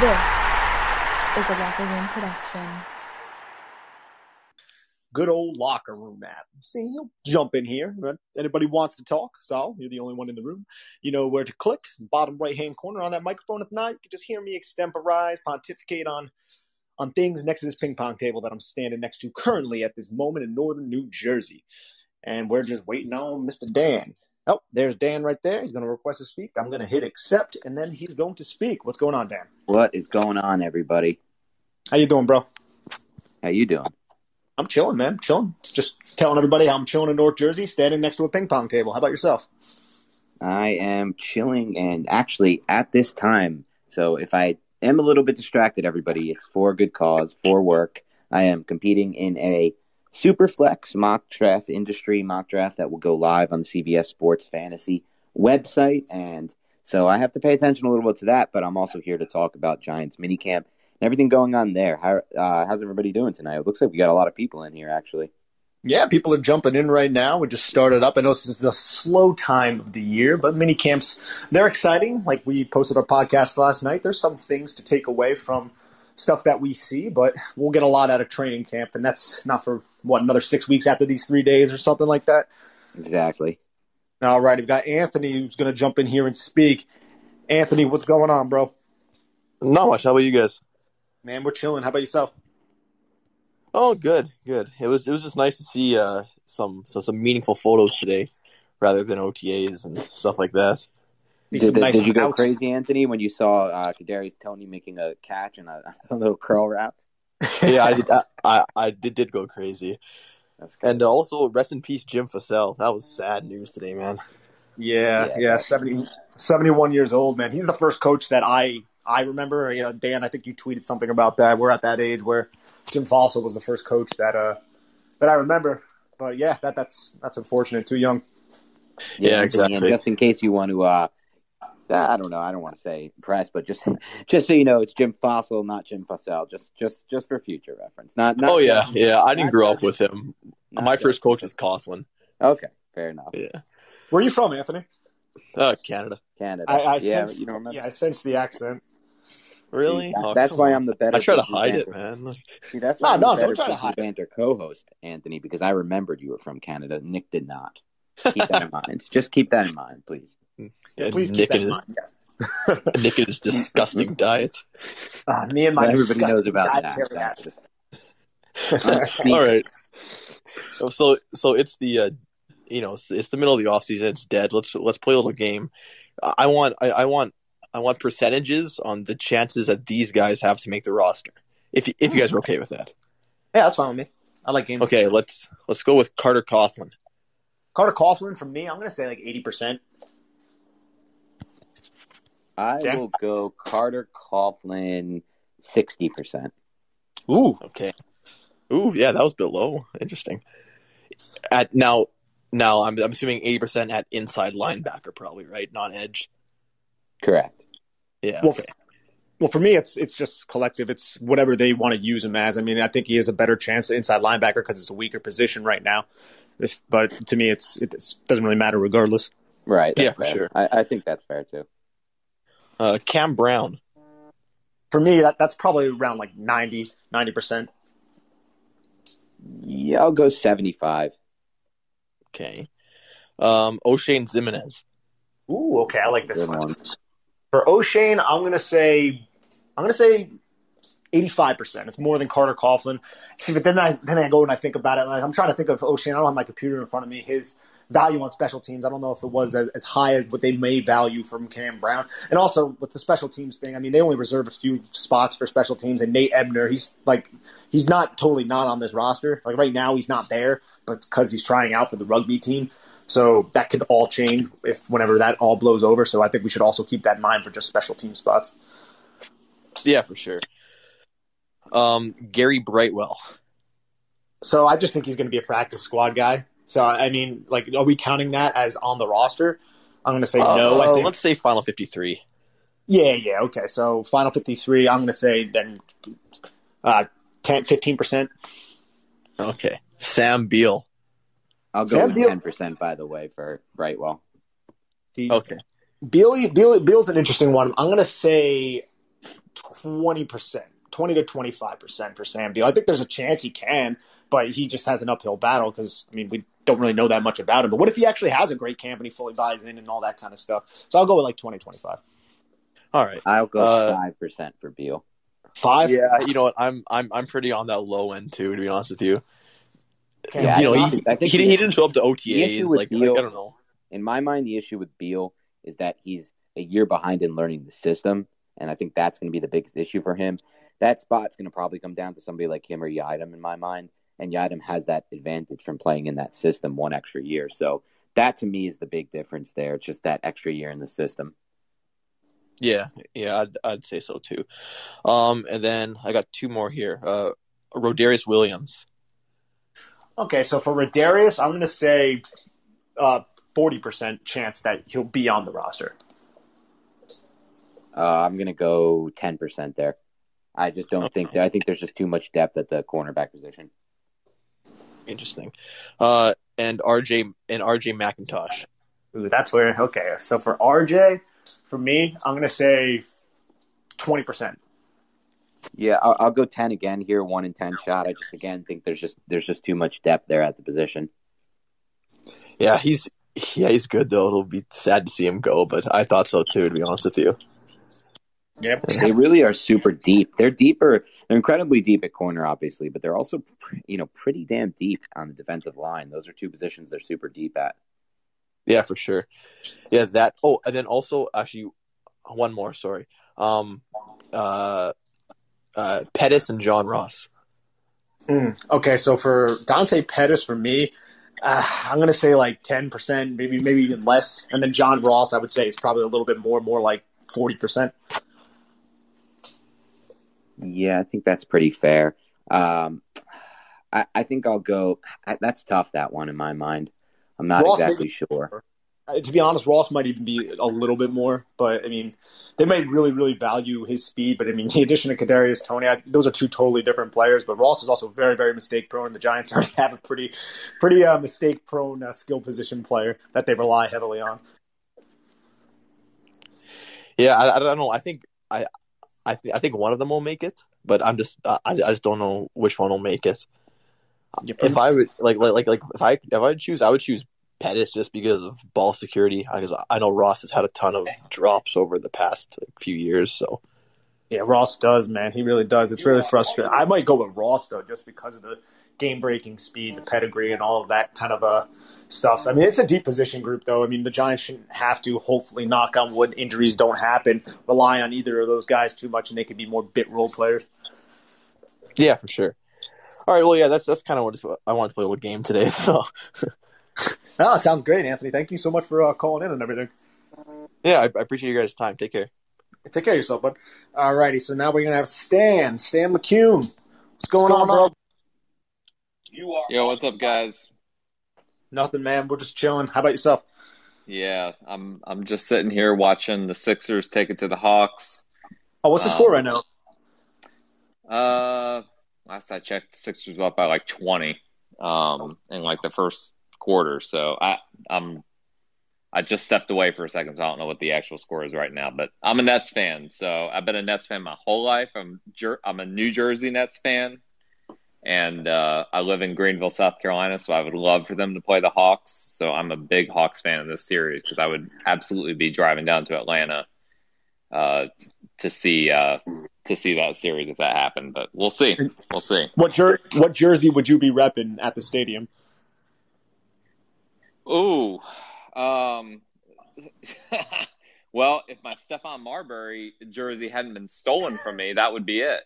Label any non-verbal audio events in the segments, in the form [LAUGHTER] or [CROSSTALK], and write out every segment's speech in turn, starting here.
This is a Locker Room production. Good old locker room app. See, you'll jump in here. Anybody wants to talk, Sal, you're the only one in the room. You know where to click. Bottom right hand corner on that microphone. If not, you can just hear me extemporize, pontificate on on things next to this ping pong table that I'm standing next to currently at this moment in northern New Jersey. And we're just waiting on Mr. Dan. Oh, there's Dan right there. He's going to request to speak. I'm going to hit accept, and then he's going to speak. What's going on, Dan? What is going on, everybody? How you doing, bro? How you doing? I'm chilling, man. Chilling. Just telling everybody how I'm chilling in North Jersey, standing next to a ping pong table. How about yourself? I am chilling, and actually at this time. So if I am a little bit distracted, everybody, it's for a good cause, for work. I am competing in a Superflex mock draft industry mock draft that will go live on the CBS Sports Fantasy website. And so I have to pay attention a little bit to that, but I'm also here to talk about Giants minicamp and everything going on there. How, uh, how's everybody doing tonight? It looks like we got a lot of people in here, actually. Yeah, people are jumping in right now. We just started up. I know this is the slow time of the year, but mini camps, they're exciting. Like we posted our podcast last night. There's some things to take away from stuff that we see, but we'll get a lot out of training camp, and that's not for what another six weeks after these three days or something like that. Exactly. All right, we've got Anthony who's going to jump in here and speak. Anthony, what's going on, bro? Not much. How about you guys? Man, we're chilling. How about yourself? Oh, good, good. It was it was just nice to see uh, some some some meaningful photos today, rather than OTAs and stuff like that. Did, nice did you go outs. crazy, Anthony, when you saw uh, Kadarius Toney making a catch and a, [LAUGHS] a little curl wrap? Yeah, I [LAUGHS] did. I, I, I did, did go crazy. And uh, also, rest in peace, Jim Fassel. That was sad news today, man. Yeah, yeah, yeah 70, 71 years old, man. He's the first coach that I I remember. You know, Dan, I think you tweeted something about that. We're at that age where Jim Fassel was the first coach that uh that I remember. But yeah, that that's that's unfortunate. Too young. Yeah, yeah exactly. Just in case you want to uh, I don't know. I don't want to say press, but just [LAUGHS] just so you know, it's Jim Fassel, not Jim Fassel. Just just just for future reference. Not. not oh yeah, yeah. I didn't grow up with him. My first coach was Coughlin. Okay, fair enough. Yeah. Where are you from, Anthony? Uh, Canada. Canada. I, I yeah, sense, you don't remember? Yeah, I sense the accent. Really? See, oh, that's why I'm the better. I try to hide it, man. See, that's why no, I'm no, don't try to hide banter co-host, Anthony, because I remembered you were from Canada. Nick did not. Keep that in [LAUGHS] mind. Just keep that in mind, please. Yeah, Please Nick keep that and in his mind. [LAUGHS] Nick and his disgusting diet. Uh, me and my Everybody knows about that. [LAUGHS] All right. So so it's the uh, you know it's, it's the middle of the off season. It's dead. Let's let's play a little game. I want I, I want I want percentages on the chances that these guys have to make the roster. If if you guys are okay with that. Yeah, that's fine with me. I like game. Okay, let's let's go with Carter Coughlin. Carter Coughlin for me, I'm gonna say like eighty percent. I Dan? will go Carter Coughlin sixty percent. Ooh, Okay. Ooh, yeah, that was a bit low. Interesting. At now, now I'm I'm assuming eighty percent at inside linebacker, probably right, not edge. Correct. Yeah. Well, okay. Well, for me, it's it's just collective. It's whatever they want to use him as. I mean, I think he has a better chance at inside linebacker because it's a weaker position right now. If, but to me, it's it doesn't really matter regardless. Right. Yeah, that's for sure. I, I think that's fair too. Uh, Cam Brown. For me, that that's probably around like 90 percent. Yeah, I'll go seventy-five. Okay. Um, Oshane Ximines. Ooh, okay, I like this one. one. For Oshane, I'm gonna say I'm gonna say 85 percent. It's more than Carter Coughlin. See, but then I then I go and I think about it. And I'm trying to think of Oshane. I don't have my computer in front of me. His value on special teams. I don't know if it was as, as high as what they may value from Cam Brown. And also with the special teams thing, I mean, they only reserve a few spots for special teams. And Nate Ebner, he's like, he's not totally not on this roster. Like right now, he's not there, but because he's trying out for the rugby team. So that could all change if whenever that all blows over. So I think we should also keep that in mind for just special team spots. Yeah, for sure. Um, Gary Brightwell. So I just think he's going to be a practice squad guy. So I mean, like, are we counting that as on the roster? I'm going to say no. I Uh, think let's say final fifty-three. Yeah, yeah, okay. So final 53, I'm going to say then uh, 10, 15%. Okay. Sam Beal. I'll go Sam with Beal- ten percent. By the way, for Brightwell. Okay. Beal, Beal, Beal's an interesting one. I'm going to say 20%, 20 to 25% for Sam Beal. I think there's a chance he can, but he just has an uphill battle because, I mean, we don't really know that much about him. But what if he actually has a great camp and he fully buys in and all that kind of stuff? So I'll go with like 20, 25. All right. I'll go Uh, five percent for Beal. Five? Yeah, you know what? I'm I'm I'm pretty on that low end too, to be honest with you. Okay. Yeah, you know, I he, think- I think he, he didn't show up to the OTAs. with Like, like Beal- I don't know. In my mind, the issue with Beal is that he's a year behind in learning the system, and I think that's going to be the biggest issue for him. That spot's going to probably come down to somebody like him or Yiadom in my mind, and Yiadom has that advantage from playing in that system one extra year. So that to me is the big difference there. It's just that extra year in the system. Yeah, yeah, I'd I'd say so too. Um, and then I got two more here. Uh, Rodarius Williams. Okay, so for Rodarius, I'm going to say uh, 40% chance that he'll be on the roster. Uh, I'm going to go ten percent there. I just don't think that. I think there's just too much depth at the cornerback position. Interesting. Uh, and RJ and RJ McIntosh. Ooh, that's where, okay. So for RJ, for me, I'm going to say 20%. Yeah, I'll, I'll go ten again here, one in ten shot. I just again think there's just there's just too much depth there at the position. Yeah, he's yeah he's good though. It'll be sad to see him go, but I thought so too. To be honest with you. Yep. They really are super deep. They're deeper. They're incredibly deep at corner, obviously, but they're also, you know, pretty damn deep on the defensive line. Those are two positions they're super deep at. Yeah, for sure. Yeah, that. Oh, and then also actually one more. Sorry. Um, uh, uh, Pettis and John Ross. Mm, okay, so for Dante Pettis, for me, uh, I'm going to say like 10%, maybe maybe even less. And then John Ross, I would say it's probably a little bit more, more like 40%. Yeah, I think that's pretty fair. Um, I, I think I'll go. I, that's tough. That one in my mind. I'm not Ross exactly sure. Uh, to be honest, Ross might even be a little bit more, but I mean, they may really, really value his speed. But I mean, [LAUGHS] the addition of Kadarius Toney, I, those are two totally different players. But Ross is also very, very mistake prone. The Giants [LAUGHS] already have a pretty, pretty uh, mistake prone uh, skill position player that they rely heavily on. Yeah, I, I don't know. I think I, I, th- I think one of them will make it, but I'm just I, I just don't know which one will make it. If I would like like like like if I if I would choose, I would choose Pettis just because of ball security. Because I know Ross has had a ton of drops over the past like, few years. So Yeah, Ross does, man. He really does. It's really frustrating. I might go with Ross though, just because of the game breaking speed, the pedigree, and all of that kind of uh, stuff. I mean, it's a deep position group though. I mean, the Giants shouldn't have to. Hopefully, knock on wood, injuries don't happen. Rely on either of those guys too much, and they could be more bit role players. yeah, for sure. All right. Well, yeah, that's that's kind of what I wanted to play a little game today. [LAUGHS] So. no, sounds great, Anthony. Thank you so much for uh, calling in and everything. Yeah, I, I appreciate you guys' time. Take care. Take care of yourself, bud. All righty. So now we're gonna have Stan, Stan McCune. What's going, What's going on, bro? You are. Yo, what's up, guys? Nothing, man. We're just chilling. How about yourself? Yeah, I'm. I'm just sitting here watching the Sixers take it to the Hawks. Oh, what's the um, score right now? Uh, last I checked, the Sixers up by like 20 um, in like the first quarter. So I, I'm I just stepped away for a second, so I don't know what the actual score is right now. But I'm a Nets fan, so I've been a Nets fan my whole life. I'm I'm a New Jersey Nets fan, and uh, I live in Greenville, South Carolina. So I would love for them to play the Hawks. So I'm a big Hawks fan of this series because I would absolutely be driving down to Atlanta uh, to see uh, to see that series if that happened. But we'll see. We'll see. What jer- what jersey would you be repping at the stadium? Ooh. Um, [LAUGHS] well, if my Stephon Marbury jersey hadn't been stolen from me, that would be it.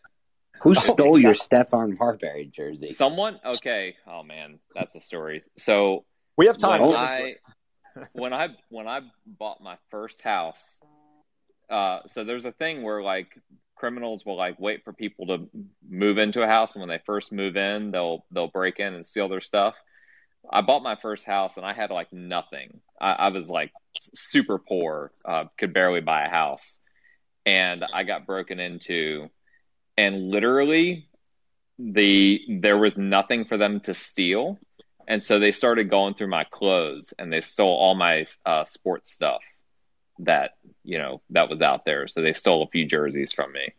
Who [LAUGHS] oh, stole your Stephon Marbury jersey? Someone? Okay. Oh man, that's a story. So we have time. When I, [LAUGHS] when I when I bought my first house, uh, so there's a thing where like criminals will like wait for people to move into a house, and when they first move in, they'll they'll break in and steal their stuff. I bought my first house and I had like nothing. I, I was like super poor, uh, could barely buy a house, and I got broken into, and literally, the there was nothing for them to steal, and so they started going through my clothes and they stole all my uh, sports stuff that you know that was out there. So they stole a few jerseys from me.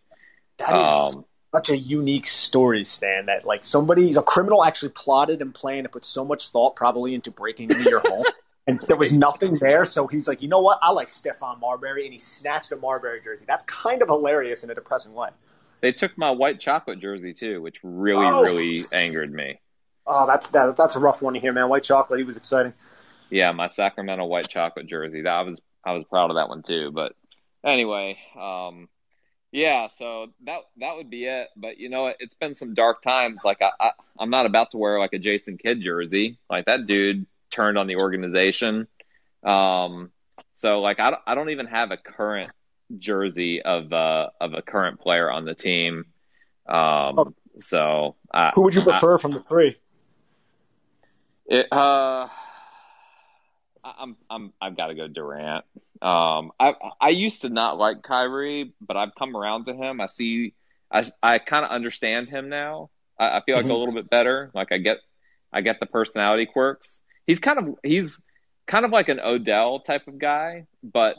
That is um, such a unique story, Stan. That like somebody, a criminal, actually plotted and planned and put so much thought probably into breaking into your home, [LAUGHS] and there was nothing there. So he's like, you know what? I like Stephon Marbury, and he snatched a Marbury jersey. That's kind of hilarious in a depressing way. They took my white chocolate jersey too, which really, oh. really angered me. Oh, that's that, that's a rough one to hear, man. White chocolate, he was exciting. Yeah, my Sacramento white chocolate jersey. That I was I was proud of that one too. But anyway, um, yeah, so that that would be it. But you know, it's been some dark times. Like I, I I'm not about to wear like a Jason Kidd jersey. Like that dude turned on the organization. Um, so like I don't, I don't even have a current jersey of uh of a current player on the team. Um, oh. so who would you prefer I, from the three? It uh I'm I'm I've got to go Durant. Um, I I used to not like Kyrie, but I've come around to him. I see, I I kind of understand him now. I, I feel like mm-hmm. a little bit better. Like I get I get the personality quirks. He's kind of he's kind of like an Odell type of guy, but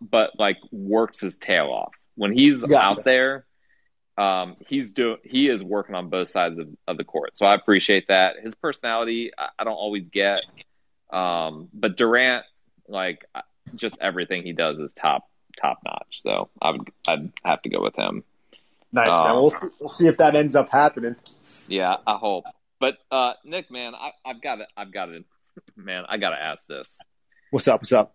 but like works his tail off when he's gotcha. out there. Um, he's doing he is working on both sides of, of the court, so I appreciate that. His personality I, I don't always get. Um, but Durant, like just everything he does is top top notch. So I would I'd have to go with him. Nice um, man. We'll see, we'll see if that ends up happening. Yeah, I hope. But uh, Nick, man, I, I've got it. I've got it. Man, I got to ask this. What's up? What's up?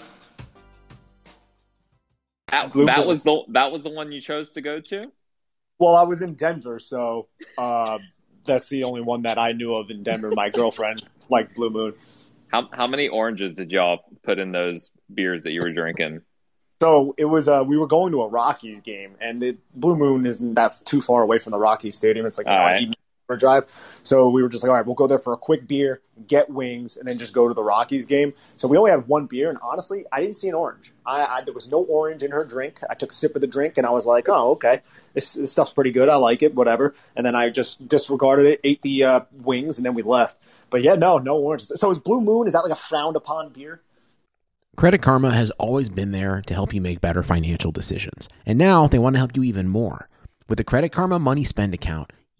That, that was the that was the one you chose to go to. Well, I was in Denver, so uh, that's the only one that I knew of in Denver. My girlfriend [LAUGHS] like Blue Moon. How how many oranges did y'all put in those beers that you were drinking? So it was uh, we were going to a Rockies game, and the Blue Moon isn't that too far away from the Rockies stadium. It's like know, right. Drive. So we were just like, all right, we'll go there for a quick beer, get wings, and then just go to the Rockies game. So we only had one beer, and honestly, I didn't see an orange. I, I there was no orange in her drink. I took a sip of the drink, and I was like, oh, okay, this, this stuff's pretty good. I like it, whatever. And then I just disregarded it, ate the uh, wings, and then we left. But yeah, no, no orange. So is Blue Moon? Is that like a frowned upon beer? Credit Karma has always been there to help you make better financial decisions. And now they want to help you even more. With the Credit Karma Money Spend account,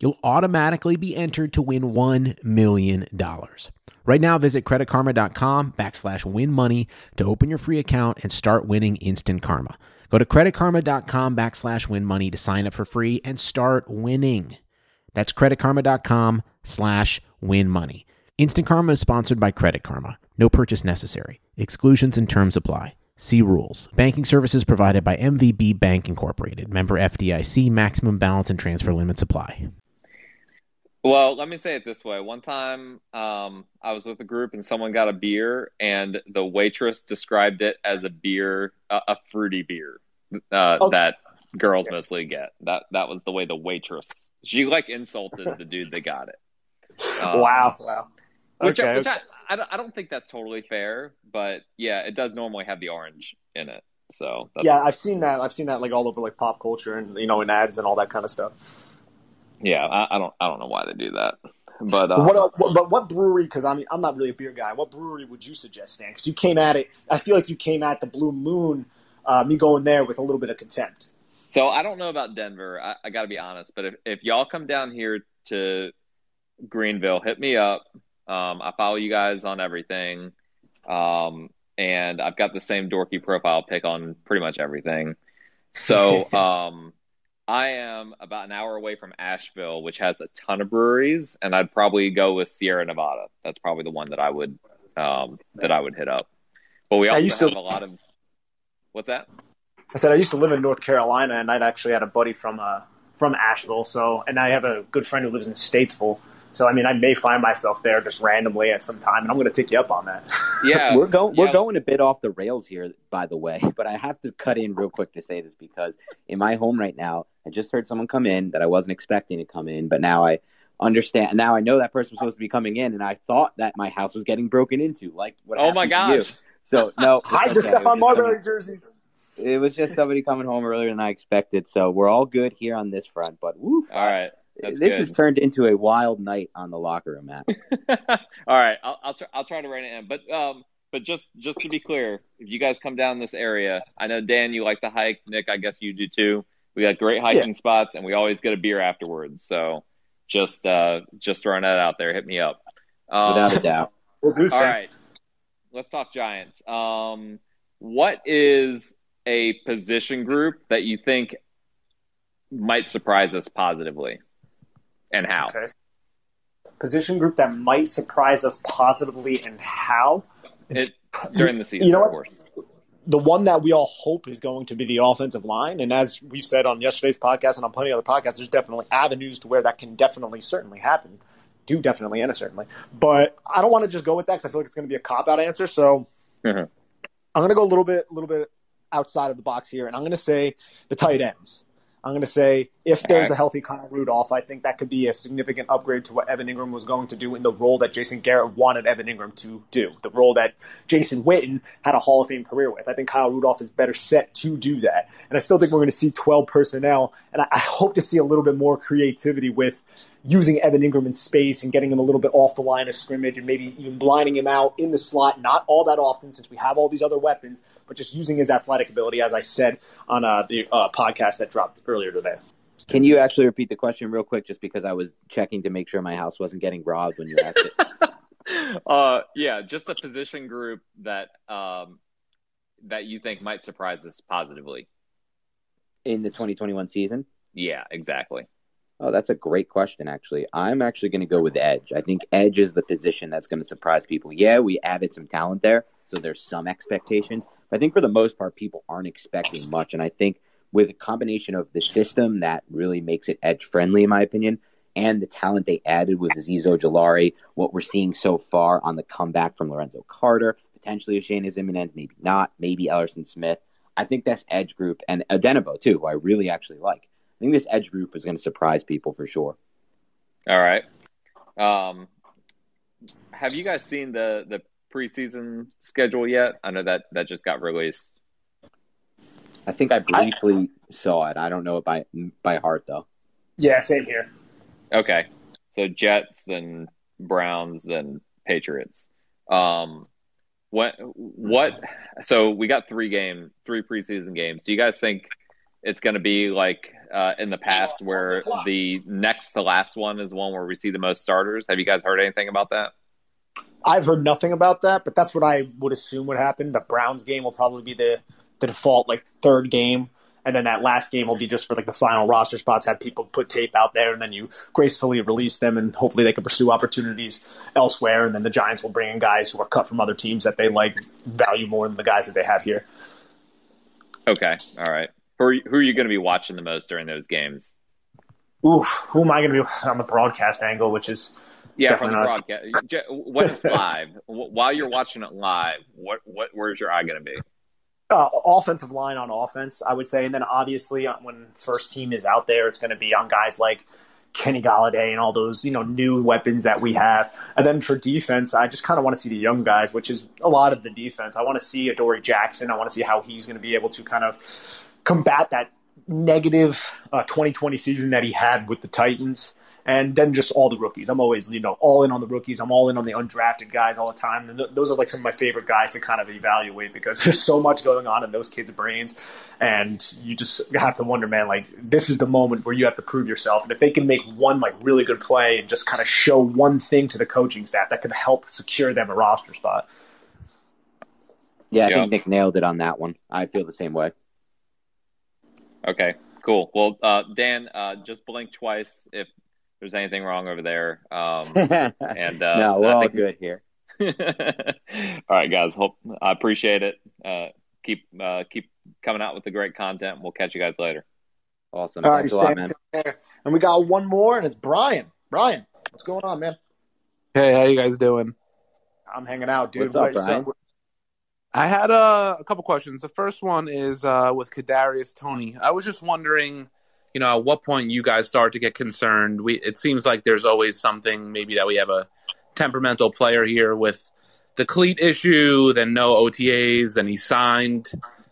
you'll automatically be entered to win $1 million. Right now, visit creditkarma.com backslash win money to open your free account and start winning instant karma. Go to creditkarma.com backslash win money to sign up for free and start winning. That's creditkarma.com slash win money. Instant Karma is sponsored by Credit Karma. No purchase necessary. Exclusions and terms apply. See rules. Banking services provided by MVB Bank Incorporated. Member FDIC. Maximum balance and transfer limits apply. Well, let me say it this way. One time, um, I was with a group and someone got a beer, and the waitress described it as a beer, uh, a fruity beer uh, Oh. that girls mostly get. That that was the way the waitress. She like insulted the dude that got it. Um, wow, wow. Which, Okay. which I, I, don't, I don't think that's totally fair, but yeah, it does normally have the orange in it. So that's, yeah, I've seen that. I've seen that like all over like pop culture and you know in ads and all that kind of stuff. Yeah, I, I don't I don't know why they do that, but uh, what, uh, what, but what brewery? Because I mean, I'm not really a beer guy. What brewery would you suggest, Stan? Because you came at it. I feel like you came at the Blue Moon, uh, me going there with a little bit of contempt. So I don't know about Denver. I, I got to be honest, but if, if y'all come down here to Greenville, hit me up. Um, I follow you guys on everything, um, and I've got the same dorky profile pick on pretty much everything. So [LAUGHS] um, I am about an hour away from Asheville, which has a ton of breweries, and I'd probably go with Sierra Nevada. That's probably the one that I would um, that I would hit up. But we also used to- have a lot of what's that? I said I used to live in North Carolina, and I'd actually had a buddy from uh, from Asheville. So, and I have a good friend who lives in Statesville. So, I mean, I may find myself there just randomly at some time, and I'm going to take you up on that. Yeah, [LAUGHS] we're going we're going a bit off the rails here, by the way. [LAUGHS] But I have to cut in real quick to say this because in my home right now, I just heard someone come in that I wasn't expecting to come in, but now I understand. Now I know that person was supposed to be coming in, and I thought that my house was getting broken into, like what Oh my happened to you. gosh. So no, [LAUGHS] it's Hide your okay. stuff on was just Marbury jerseys. It was just somebody coming home earlier than I expected, so we're all good here on this front. But woo, All right. That's this good. has turned into a wild night on the locker room, Matt. [LAUGHS] All right, I'll I'll try, I'll try to rein it in. But um, but just just to be clear, if you guys come down this area, I know Dan, you like to hike. Nick, I guess you do too. We got great hiking spots, and we always get a beer afterwards. So just uh just throwing that out there. Hit me up. Um, Without a doubt. [LAUGHS] We'll do so. all right, let's talk Giants. Um, what is a position group that you think might surprise us positively, and how? Okay. Position group that might surprise us positively, and how? It, during the season, You know of what? course. the one that we all hope is going to be the offensive line. And as we've said on yesterday's podcast and on plenty of other podcasts, there's definitely avenues to where that can definitely, certainly happen. Do definitely and certainly. But I don't want to just go with that because I feel like it's going to be a cop out answer. So Mhm. I'm going to go a little bit, a little bit outside of the box here, and I'm going to say the tight ends. I'm going to say if there's a healthy Kyle Rudolph, I think that could be a significant upgrade to what Evan Engram was going to do in the role that Jason Garrett wanted Evan Engram to do, the role that Jason Witten had a Hall of Fame career with. I think Kyle Rudolph is better set to do that. And I still think we're going to see 12 personnel, and I, I hope to see a little bit more creativity with using Evan Engram in space and getting him a little bit off the line of scrimmage and maybe even blinding him out in the slot, not all that often since we have all these other weapons, but just using his athletic ability, as I said on uh, the uh, podcast that dropped earlier today. Can you actually repeat the question real quick, just because I was checking to make sure my house wasn't getting robbed when you asked it? [LAUGHS] uh, yeah, just a position group that um, that you think might surprise us positively in the 2021 season. Yeah, exactly. Oh, that's a great question, actually. I'm actually going to go with edge. I think edge is the position that's going to surprise people. Yeah, we added some talent there, so there's some expectations. I think for the most part, people aren't expecting much. And I think with a combination of the system that really makes it edge friendly, in my opinion, and the talent they added with Azeez Ojulari, what we're seeing so far on the comeback from Lorenzo Carter, potentially Oshane Ximines, maybe not, maybe Ellerson Smith. I think that's edge group and Odenigbo too, who I really actually like. I think this edge group is going to surprise people for sure. All right. Um, have you guys seen the the preseason schedule yet? I know that that just got released. I think I briefly I, saw it. I don't know it by by heart though. Yeah, same here. Okay, so Jets, then Browns, then Patriots. Um, what what? So we got three game, three preseason games. Do you guys think it's going to be like uh, in the past where the next to last one is the one where we see the most starters. Have you guys heard anything about that? I've heard nothing about that, but that's what I would assume would happen. The Browns game will probably be the, the default like third game, and then that last game will be just for like the final roster spots. Have people put tape out there, and then you gracefully release them, and hopefully they can pursue opportunities elsewhere. And then the Giants will bring in guys who are cut from other teams that they like value more than the guys that they have here. Okay, all right. Who are you, who are you going to be watching the most during those games? Oof, who am I going to be on the broadcast angle, which is yeah, from the broadcast. When it's live, while you're watching it live, what what where's your eye going to be? Uh, offensive line on offense, I would say, and then obviously uh, when first team is out there, it's going to be on guys like Kenny Golladay and all those you know new weapons that we have. And then for defense, I just kind of want to see the young guys, which is a lot of the defense. I want to see Adoree Jackson. I want to see how he's going to be able to kind of combat that negative uh, 2020 season that he had with the Titans. And then just all the rookies. I'm always, you know, all in on the rookies. I'm all in on the undrafted guys all the time. And th- those are like some of my favorite guys to kind of evaluate because [LAUGHS] there's so much going on in those kids' brains. And you just have to wonder, man, like this is the moment where you have to prove yourself. And if they can make one like really good play and just kind of show one thing to the coaching staff that could help secure them a roster spot. Yeah, I think Nick nailed it on that one. I feel the same way. Okay, cool. Well, uh, Dan, uh, just blink twice if there's anything wrong over there. Um, [LAUGHS] and uh, no, we're I all think... good here. [LAUGHS] all right, guys. Hope I appreciate it. Uh, keep uh, keep coming out with the great content. We'll catch you guys later. Awesome. All right, lot, man. And we got one more, and it's Brian. Brian, what's going on, man? Hey, how you guys doing? I'm hanging out, dude. What's up, Brian? I had uh, a couple questions. The first one is uh, with Kadarius Toney. I was just wondering, you know, at what point you guys start to get concerned. We it seems like there's always something maybe that we have a temperamental player here with the cleat issue, then no OTAs, then he signed.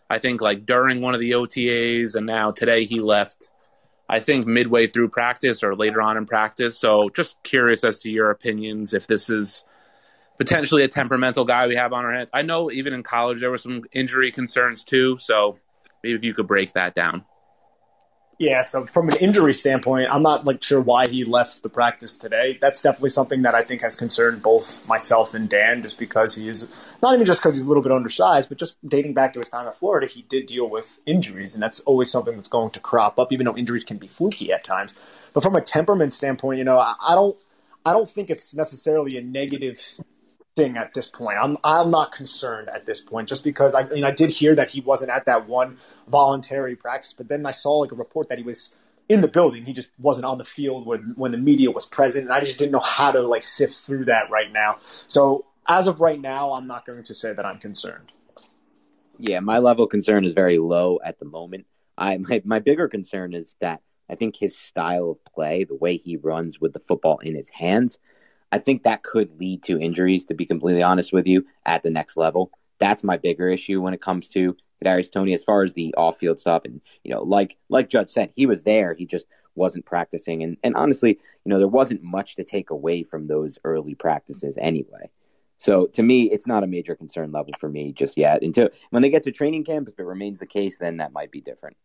I think like during one of the OTAs, and now today he left. I think midway through practice or later on in practice. So just curious as to your opinions if this is potentially a temperamental guy we have on our hands. I know even in college there were some injury concerns too, so maybe if you could break that down. Yeah, so from an injury standpoint, I'm not like sure why he left the practice today. That's definitely something that I think has concerned both myself and Dan, just because he is not even just because he's a little bit undersized, but just dating back to his time at Florida, he did deal with injuries, and that's always something that's going to crop up, even though injuries can be fluky at times. But from a temperament standpoint, you know, I, I don't, I don't think it's necessarily a negative thing at this point. I'm I'm not concerned at this point, just because I, I mean I did hear that he wasn't at that one voluntary practice, but then I saw like a report that he was in the building. He just wasn't on the field when when the media was present, and I just didn't know how to like sift through that right now. So as of right now, I'm not going to say that I'm concerned. Yeah, my level of concern is very low at the moment. I my, my bigger concern is that I think his style of play, the way he runs with the football in his hands, I think that could lead to injuries, to be completely honest with you, at the next level. That's my bigger issue when it comes to Kadarius Toney as far as the off field stuff. And, you know, like like Judge said, he was there, he just wasn't practicing. And and honestly, you know, there wasn't much to take away from those early practices anyway. So to me, it's not a major concern level for me just yet. Until when they get to training camp, if it remains the case, then that might be different.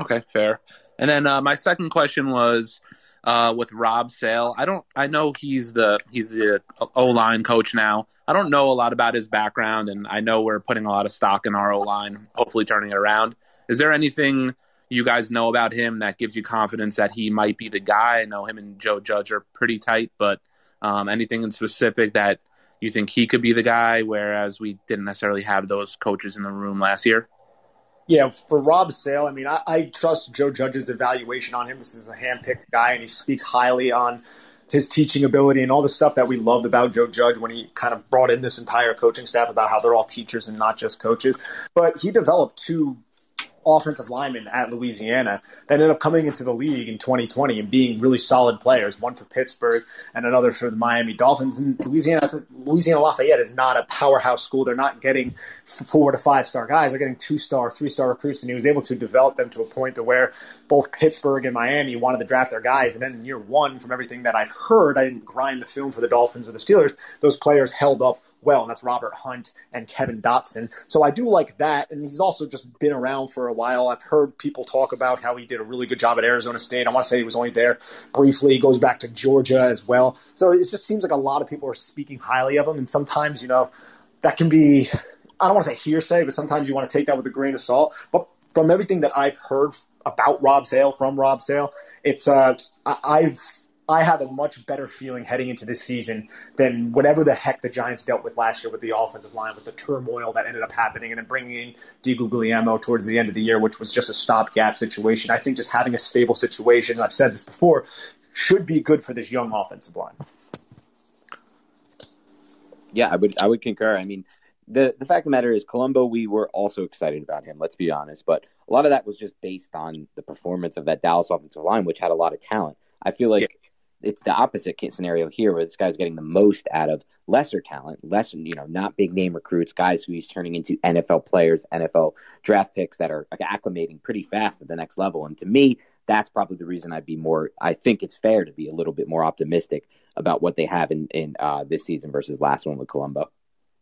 Okay, fair. And then uh, my second question was uh, with Rob Sale. I don't. I know he's the he's the O line coach now. I don't know a lot about his background, and I know we're putting a lot of stock in our O line, hopefully turning it around. Is there anything you guys know about him that gives you confidence that he might be the guy? I know him and Joe Judge are pretty tight, but um, anything in specific that you think he could be the guy, whereas we didn't necessarily have those coaches in the room last year? Yeah, for Rob Sale, I mean, I, I trust Joe Judge's evaluation on him. This is a handpicked guy, and he speaks highly on his teaching ability and all the stuff that we loved about Joe Judge when he kind of brought in this entire coaching staff about how they're all teachers and not just coaches. But he developed two offensive linemen at Louisiana that ended up coming into the league in 2020 and being really solid players. One for Pittsburgh and another for the Miami Dolphins. And Louisiana, Louisiana Lafayette is not a powerhouse school. They're not getting four to five star guys. They're getting two star, three star recruits, and he was able to develop them to a point to where both Pittsburgh and Miami wanted to draft their guys. And then in year one, from everything that I heard, I didn't grind the film for the Dolphins or the Steelers. Those players held up well, and that's Robert Hunt and Kevin Dotson. So I do like that, and he's also just been around for a while. I've heard people talk about how he did a really good job at Arizona State. I want to say he was only there briefly. He goes back to Georgia as well. So it just seems like a lot of people are speaking highly of him, and sometimes, you know, that can be, I don't want to say hearsay, but sometimes you want to take that with a grain of salt. But from everything that I've heard about Rob Sale, from Rob Sale, it's, uh, I've, I have a much better feeling heading into this season than whatever the heck the Giants dealt with last year with the offensive line, with the turmoil that ended up happening, and then bringing in DeGuglielmo towards the end of the year, which was just a stopgap situation. I think just having a stable situation, I've said this before, should be good for this young offensive line. Yeah, I would I would concur. I mean, the the fact of the matter is, Colombo, we were also excited about him. Let's be honest, but a lot of that was just based on the performance of that Dallas offensive line, which had a lot of talent. I feel like. Yeah it's the opposite scenario here where this guy's getting the most out of lesser talent, less, you know, not big name recruits, guys who he's turning into NFL players, NFL draft picks that are acclimating pretty fast at the next level. And to me, that's probably the reason I'd be more, I think it's fair to be a little bit more optimistic about what they have in, in uh, this season versus last one with Colombo.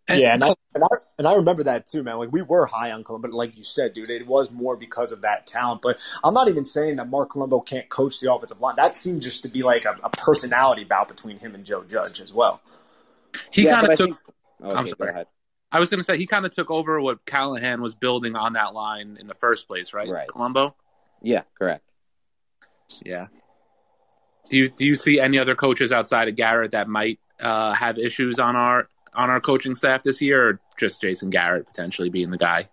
Yeah, and I, and I, and I remember that too, man. Like we were high on Colombo, but like you said, dude, it was more because of that talent. But I'm not even saying that Marc Colombo can't coach the offensive line. That seemed just to be like a, a personality bout between him and Joe Judge as well. He yeah, kind of took. Think, oh, okay, I'm sorry. I was going to say he kind of took over what Callahan was building on that line in the first place, right? Right. Colombo. Yeah, correct. Yeah. Do you do you see any other coaches outside of Garrett that might uh, have issues on our on our coaching staff this year, or just Jason Garrett potentially being the guy?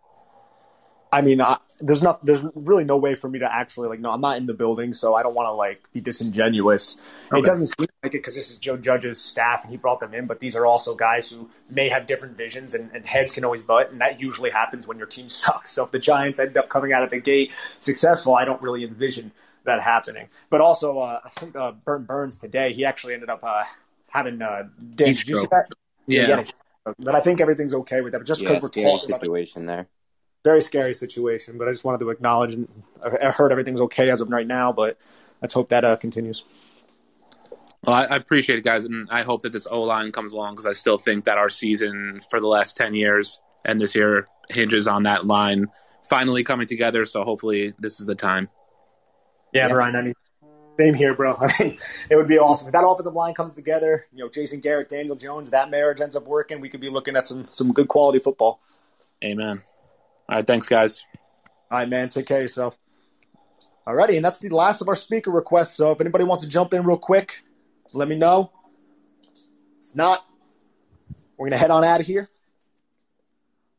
I mean, I, there's not, there's really no way for me to actually like, no, I'm not in the building, so I don't want to like be disingenuous. Okay. It doesn't seem like it because this is Joe Judge's staff and he brought them in, but these are also guys who may have different visions and, and heads can always butt, and that usually happens when your team [LAUGHS] sucks. So if the Giants end up coming out of the gate successful, I don't really envision that happening. But also, uh, I think uh, Burton Burns today, he actually ended up uh, having uh, Dan, did you see that? Yeah. But I think everything's okay with that. But just because yeah, we're talking situation about there. Very scary situation, but I just wanted to acknowledge and I heard everything's okay as of right now, but let's hope that uh, continues. Well, I, I, appreciate it, guys, and I hope that this O line comes along because I still think that our season for the last ten years and this year hinges on that line finally coming together. So hopefully, this is the time. Yeah, yeah. Brian. I mean, same here, bro. [LAUGHS] I mean, it would be awesome if that offensive line comes together. You know, Jason Garrett, Daniel Jones, that marriage ends up working. We could be looking at some some good quality football. Amen. All right, thanks, guys. All right, man. Take care of yourself. Alrighty, and that's the last of our speaker requests. So if anybody wants to jump in real quick, let me know. If not, we're gonna head on out of here.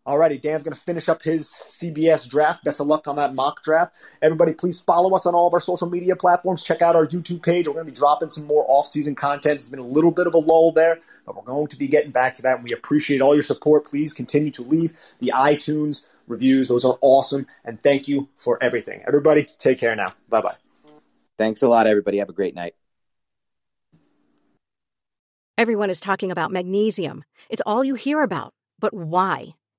Alrighty, Dan's going to finish up his CBS draft. Best of luck on that mock draft. Everybody, please follow us on all of our social media platforms. Check out our YouTube page. We're going to be dropping some more off-season content. It's been a little bit of a lull there, but we're going to be getting back to that. And we appreciate all your support. Please continue to leave the iTunes reviews. Those are awesome. And thank you for everything. Everybody, take care now. Bye bye. Thanks a lot, everybody. Have a great night. Everyone is talking about magnesium. It's all you hear about. But why?